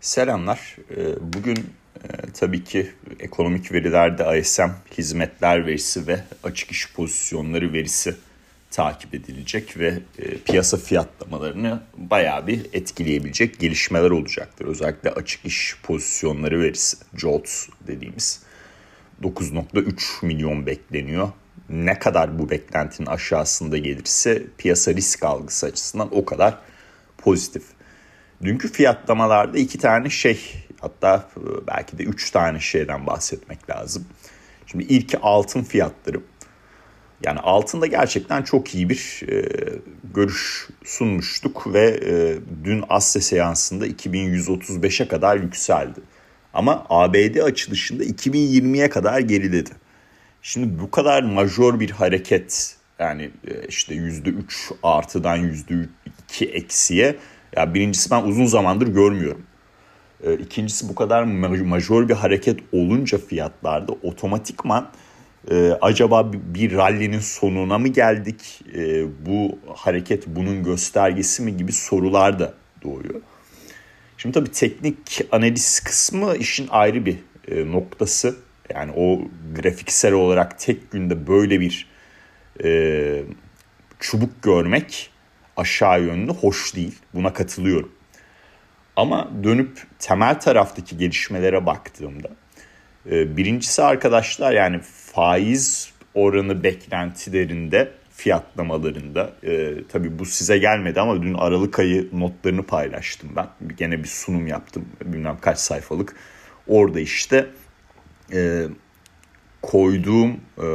Selamlar. Ee, bugün e, tabii ki ekonomik verilerde ISM hizmetler verisi ve açık iş pozisyonları verisi takip edilecek ve e, piyasa fiyatlamalarını bayağı bir etkileyebilecek gelişmeler olacaktır. Özellikle açık iş pozisyonları verisi, JOLTS dediğimiz 9.3 milyon bekleniyor. Ne kadar bu beklentinin aşağısında gelirse piyasa risk algısı açısından o kadar pozitif. Dünkü fiyatlamalarda iki tane şey hatta e, belki de üç tane şeyden bahsetmek lazım. Şimdi ilki altın fiyatları. Yani altında gerçekten çok iyi bir e, görüş sunmuştuk ve e, dün Asya seansında 2135'e kadar yükseldi. Ama ABD açılışında 2020'ye kadar geriledi. Şimdi bu kadar majör bir hareket yani e, işte %3 artıdan %2 eksiye ya birincisi ben uzun zamandır görmüyorum. E, ikincisi bu kadar majör bir hareket olunca fiyatlarda otomatikman e, acaba bir rallinin sonuna mı geldik? E, bu hareket bunun göstergesi mi gibi sorular da doğuyor. Şimdi tabii teknik analiz kısmı işin ayrı bir e, noktası. Yani o grafiksel olarak tek günde böyle bir e, çubuk görmek aşağı yönlü hoş değil. Buna katılıyorum. Ama dönüp temel taraftaki gelişmelere baktığımda e, birincisi arkadaşlar yani faiz oranı beklentilerinde fiyatlamalarında e, tabii bu size gelmedi ama dün Aralık ayı notlarını paylaştım ben. Gene bir sunum yaptım bilmem kaç sayfalık. Orada işte e, koyduğum e,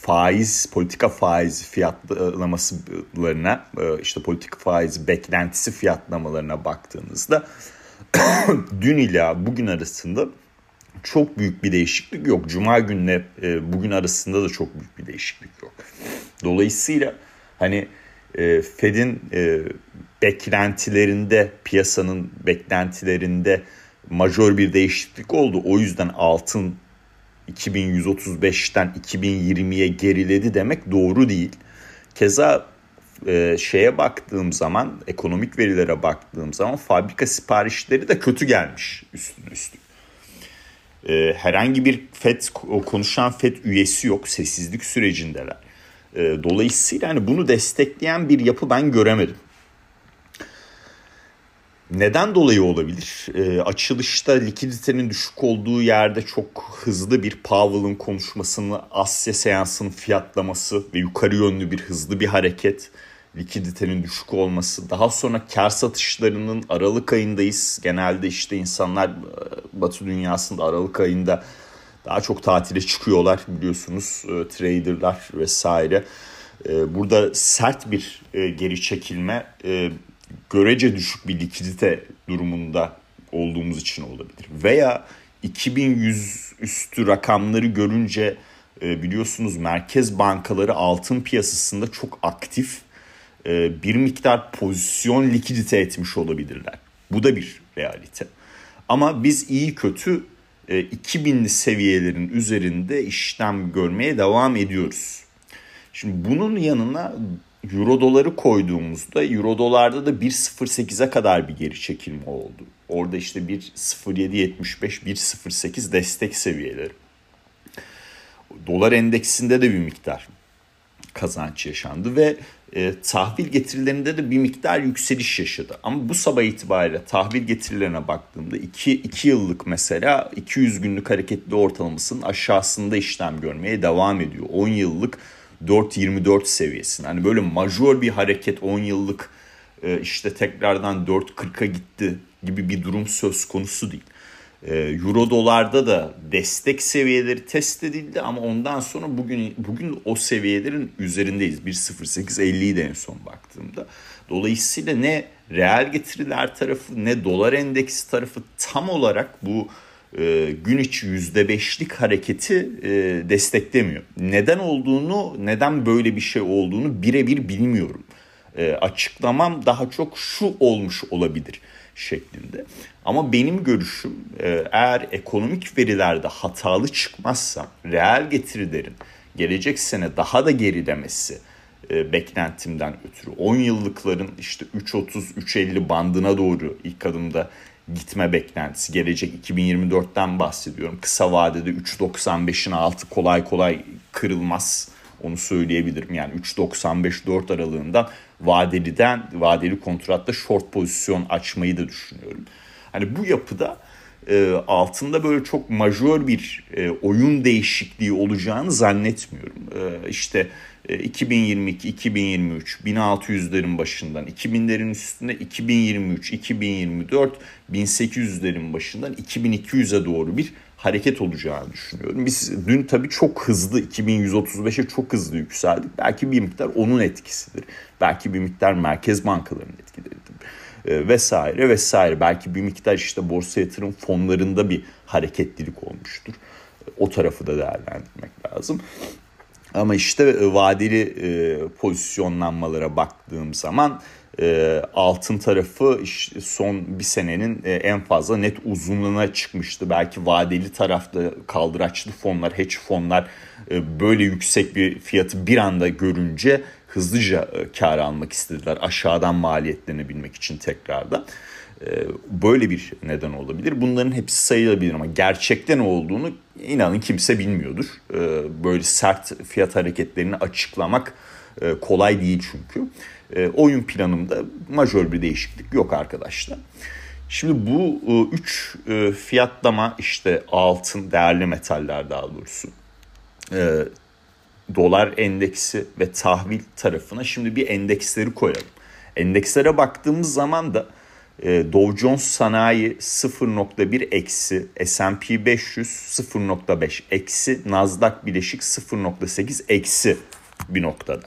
faiz, politika faiz fiyatlamalarına, e, işte politika faiz beklentisi fiyatlamalarına baktığınızda dün ile bugün arasında çok büyük bir değişiklik yok. Cuma günle e, bugün arasında da çok büyük bir değişiklik yok. Dolayısıyla hani e, Fed'in e, beklentilerinde, piyasanın beklentilerinde majör bir değişiklik oldu. O yüzden altın 2135'ten 2020'ye geriledi demek doğru değil. Keza e, şeye baktığım zaman, ekonomik verilere baktığım zaman fabrika siparişleri de kötü gelmiş üstüne üstü. E, herhangi bir FED konuşan FED üyesi yok, sessizlik sürecindeler. E, dolayısıyla hani bunu destekleyen bir yapı ben göremedim. Neden dolayı olabilir? E, açılışta likiditenin düşük olduğu yerde çok hızlı bir Powell'ın konuşmasını, Asya seansının fiyatlaması ve yukarı yönlü bir hızlı bir hareket, likiditenin düşük olması, daha sonra kar satışlarının Aralık ayındayız. Genelde işte insanlar e, Batı dünyasında Aralık ayında daha çok tatile çıkıyorlar biliyorsunuz e, traderlar vesaire. E, burada sert bir e, geri çekilme e, görece düşük bir likidite durumunda olduğumuz için olabilir. Veya 2100 üstü rakamları görünce e, biliyorsunuz merkez bankaları altın piyasasında çok aktif e, bir miktar pozisyon likidite etmiş olabilirler. Bu da bir realite. Ama biz iyi kötü 2000'li e, seviyelerin üzerinde işlem görmeye devam ediyoruz. Şimdi bunun yanına Euro doları koyduğumuzda Euro dolarda da 1.08'e kadar bir geri çekilme oldu. Orada işte 1.0775, 1.08 destek seviyeleri. Dolar endeksinde de bir miktar kazanç yaşandı ve e, tahvil getirilerinde de bir miktar yükseliş yaşadı. Ama bu sabah itibariyle tahvil getirilerine baktığımda 2, 2 yıllık mesela 200 günlük hareketli ortalamasının aşağısında işlem görmeye devam ediyor. 10 yıllık 4.24 seviyesinde. Hani böyle majör bir hareket 10 yıllık e, işte tekrardan 4.40'a gitti gibi bir durum söz konusu değil. E, Euro dolarda da destek seviyeleri test edildi ama ondan sonra bugün bugün o seviyelerin üzerindeyiz. 1.0850'yi de en son baktığımda. Dolayısıyla ne reel getiriler tarafı ne dolar endeksi tarafı tam olarak bu e, gün içi %5'lik hareketi e, desteklemiyor. Neden olduğunu, neden böyle bir şey olduğunu birebir bilmiyorum. E, açıklamam daha çok şu olmuş olabilir şeklinde. Ama benim görüşüm e, eğer ekonomik verilerde hatalı çıkmazsa reel getirilerin gelecek sene daha da gerilemesi e, beklentimden ötürü 10 yıllıkların işte 3.30-3.50 bandına doğru ilk adımda gitme beklentisi gelecek 2024'ten bahsediyorum. Kısa vadede 3.95'in altı kolay kolay kırılmaz. Onu söyleyebilirim. Yani 3.95-4 aralığından vadeliden vadeli kontratta short pozisyon açmayı da düşünüyorum. Hani bu yapıda e, altında böyle çok majör bir e, oyun değişikliği olacağını zannetmiyorum. E, işte 2022, 2023, 1600'lerin başından, 2000'lerin üstünde 2023, 2024, 1800'lerin başından 2200'e doğru bir hareket olacağını düşünüyorum. Biz dün tabii çok hızlı 2135'e çok hızlı yükseldik. Belki bir miktar onun etkisidir. Belki bir miktar merkez bankalarının etkileridir e, vesaire vesaire. Belki bir miktar işte borsa yatırım fonlarında bir hareketlilik olmuştur. O tarafı da değerlendirmek lazım. Ama işte e, vadeli e, pozisyonlanmalara baktığım zaman altın tarafı son bir senenin en fazla net uzunluğuna çıkmıştı. Belki vadeli tarafta kaldıraçlı fonlar, hedge fonlar böyle yüksek bir fiyatı bir anda görünce hızlıca e, kar almak istediler aşağıdan maliyetlenebilmek için tekrardan. E, böyle bir neden olabilir. Bunların hepsi sayılabilir ama gerçekten ne olduğunu inanın kimse bilmiyordur. E, böyle sert fiyat hareketlerini açıklamak kolay değil çünkü. Oyun planımda majör bir değişiklik yok arkadaşlar. Şimdi bu üç fiyatlama işte altın, değerli metaller daha doğrusu dolar endeksi ve tahvil tarafına şimdi bir endeksleri koyalım. Endekslere baktığımız zaman da e, Dow Jones Sanayi 0.1 eksi, S&P 500 0.5 eksi, Nasdaq Bileşik 0.8 eksi bir noktada.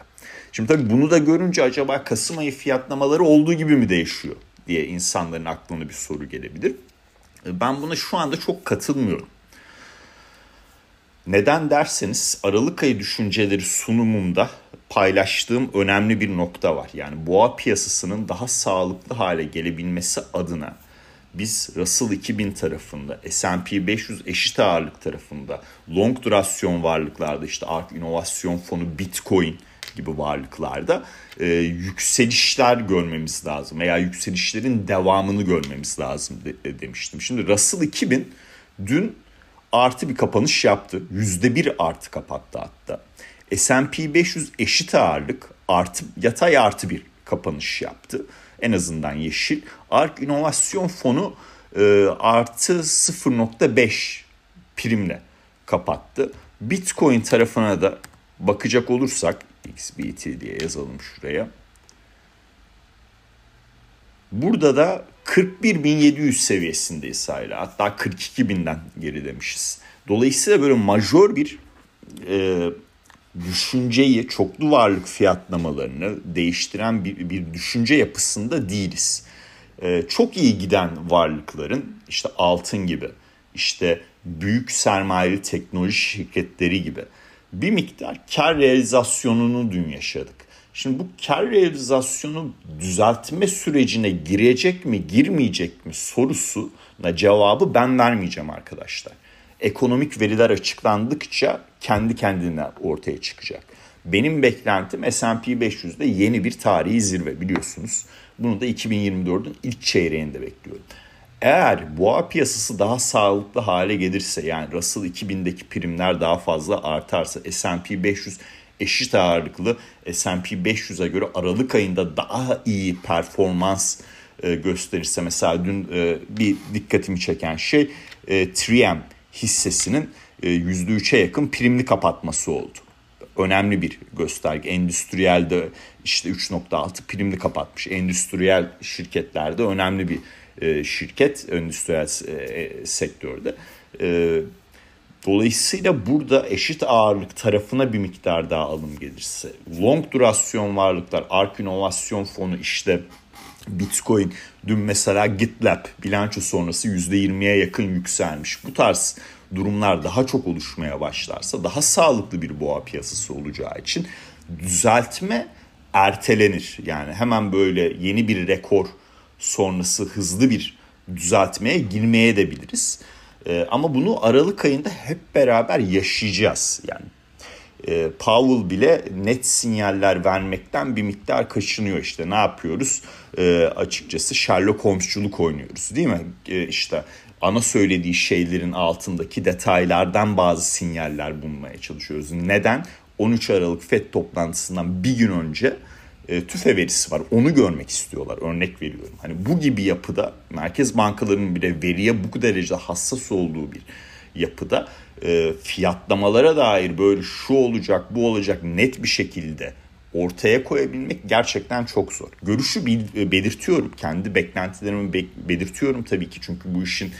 Şimdi tabii bunu da görünce acaba Kasım ayı fiyatlamaları olduğu gibi mi değişiyor diye insanların aklına bir soru gelebilir. E, ben buna şu anda çok katılmıyorum. Neden derseniz Aralık ayı düşünceleri sunumumda paylaştığım önemli bir nokta var. Yani boğa piyasasının daha sağlıklı hale gelebilmesi adına biz Russell 2000 tarafında, S&P 500 eşit ağırlık tarafında, long durasyon varlıklarda işte ARK inovasyon fonu, Bitcoin gibi varlıklarda e, yükselişler görmemiz lazım veya yükselişlerin devamını görmemiz lazım de, demiştim. Şimdi Russell 2000 dün artı bir kapanış yaptı. Yüzde bir artı kapattı hatta. S&P 500 eşit ağırlık artı yatay artı bir kapanış yaptı. En azından yeşil. ARK İnovasyon Fonu e, artı 0.5 primle kapattı. Bitcoin tarafına da bakacak olursak XBT diye yazalım şuraya. Burada da 41.700 seviyesindeyiz hala. Hatta 42.000'den geri demişiz. Dolayısıyla böyle majör bir e, düşünceyi, çoklu varlık fiyatlamalarını değiştiren bir, bir düşünce yapısında değiliz. E, çok iyi giden varlıkların işte altın gibi, işte büyük sermayeli teknoloji şirketleri gibi bir miktar kar realizasyonunu dün yaşadık. Şimdi bu kar realizasyonu düzeltme sürecine girecek mi girmeyecek mi sorusuna cevabı ben vermeyeceğim arkadaşlar. Ekonomik veriler açıklandıkça kendi kendine ortaya çıkacak. Benim beklentim S&P 500'de yeni bir tarihi zirve biliyorsunuz. Bunu da 2024'ün ilk çeyreğinde bekliyorum. Eğer boğa piyasası daha sağlıklı hale gelirse yani Russell 2000'deki primler daha fazla artarsa S&P 500 eşit ağırlıklı S&P 500'e göre Aralık ayında daha iyi performans e, gösterirse mesela dün e, bir dikkatimi çeken şey e, 3M hissesinin e, %3'e yakın primli kapatması oldu. Önemli bir gösterge. Endüstriyelde işte 3.6 primli kapatmış. Endüstriyel şirketlerde önemli bir şirket endüstriyel sektörde. Dolayısıyla burada eşit ağırlık tarafına bir miktar daha alım gelirse, long durasyon varlıklar, ARK inovasyon fonu işte Bitcoin dün mesela GitLab bilanço sonrası %20'ye yakın yükselmiş. Bu tarz durumlar daha çok oluşmaya başlarsa daha sağlıklı bir boğa piyasası olacağı için düzeltme ertelenir. Yani hemen böyle yeni bir rekor sonrası hızlı bir düzeltmeye girmeye de biliriz. E, ama bunu Aralık ayında hep beraber yaşayacağız. Yani e, Powell bile net sinyaller vermekten bir miktar kaçınıyor işte ne yapıyoruz e, açıkçası Sherlock Holmes'culuk oynuyoruz değil mi e, işte ana söylediği şeylerin altındaki detaylardan bazı sinyaller bulmaya çalışıyoruz. Neden? 13 Aralık FED toplantısından bir gün önce e, tüfe verisi var. Onu görmek istiyorlar. Örnek veriyorum. Hani bu gibi yapıda merkez bankalarının bile veriye bu derecede hassas olduğu bir yapıda e, fiyatlamalara dair böyle şu olacak bu olacak net bir şekilde ortaya koyabilmek gerçekten çok zor. Görüşü e, belirtiyorum. Kendi beklentilerimi belirtiyorum tabii ki. Çünkü bu işin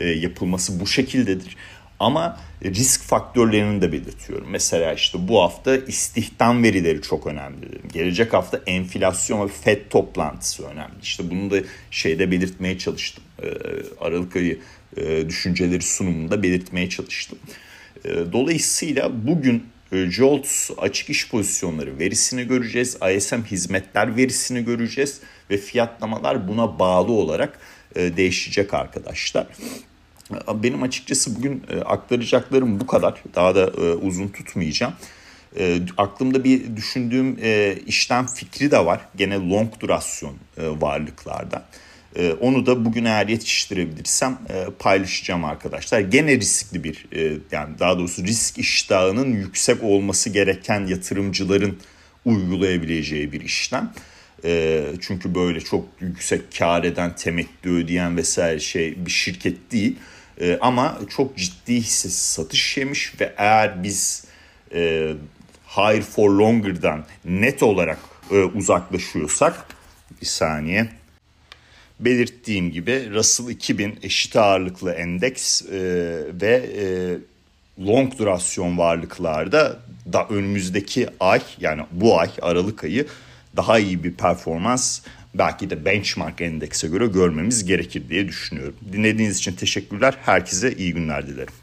yapılması bu şekildedir. Ama risk faktörlerini de belirtiyorum. Mesela işte bu hafta istihdam verileri çok önemli. Gelecek hafta enflasyon ve FED toplantısı önemli. İşte bunu da şeyde belirtmeye çalıştım. E, Aralık ayı düşünceleri sunumunda belirtmeye çalıştım. Dolayısıyla bugün JOLTS açık iş pozisyonları verisini göreceğiz. ISM hizmetler verisini göreceğiz ve fiyatlamalar buna bağlı olarak e, değişecek arkadaşlar. Benim açıkçası bugün e, aktaracaklarım bu kadar. Daha da e, uzun tutmayacağım. Aklımda bir düşündüğüm işlem fikri de var. Gene long durasyon varlıklarda. Onu da bugün eğer yetiştirebilirsem paylaşacağım arkadaşlar. Gene riskli bir yani daha doğrusu risk iştahının yüksek olması gereken yatırımcıların uygulayabileceği bir işlem. E, çünkü böyle çok yüksek kar eden, temettü ödeyen vesaire şey bir şirket değil. E, ama çok ciddi hisse satış yemiş ve eğer biz e, higher for longer'dan net olarak e, uzaklaşıyorsak bir saniye belirttiğim gibi Russell 2000 eşit ağırlıklı endeks e, ve e, long durasyon varlıklarda da önümüzdeki ay yani bu ay Aralık ayı daha iyi bir performans belki de benchmark endekse göre görmemiz gerekir diye düşünüyorum. Dinlediğiniz için teşekkürler. Herkese iyi günler dilerim.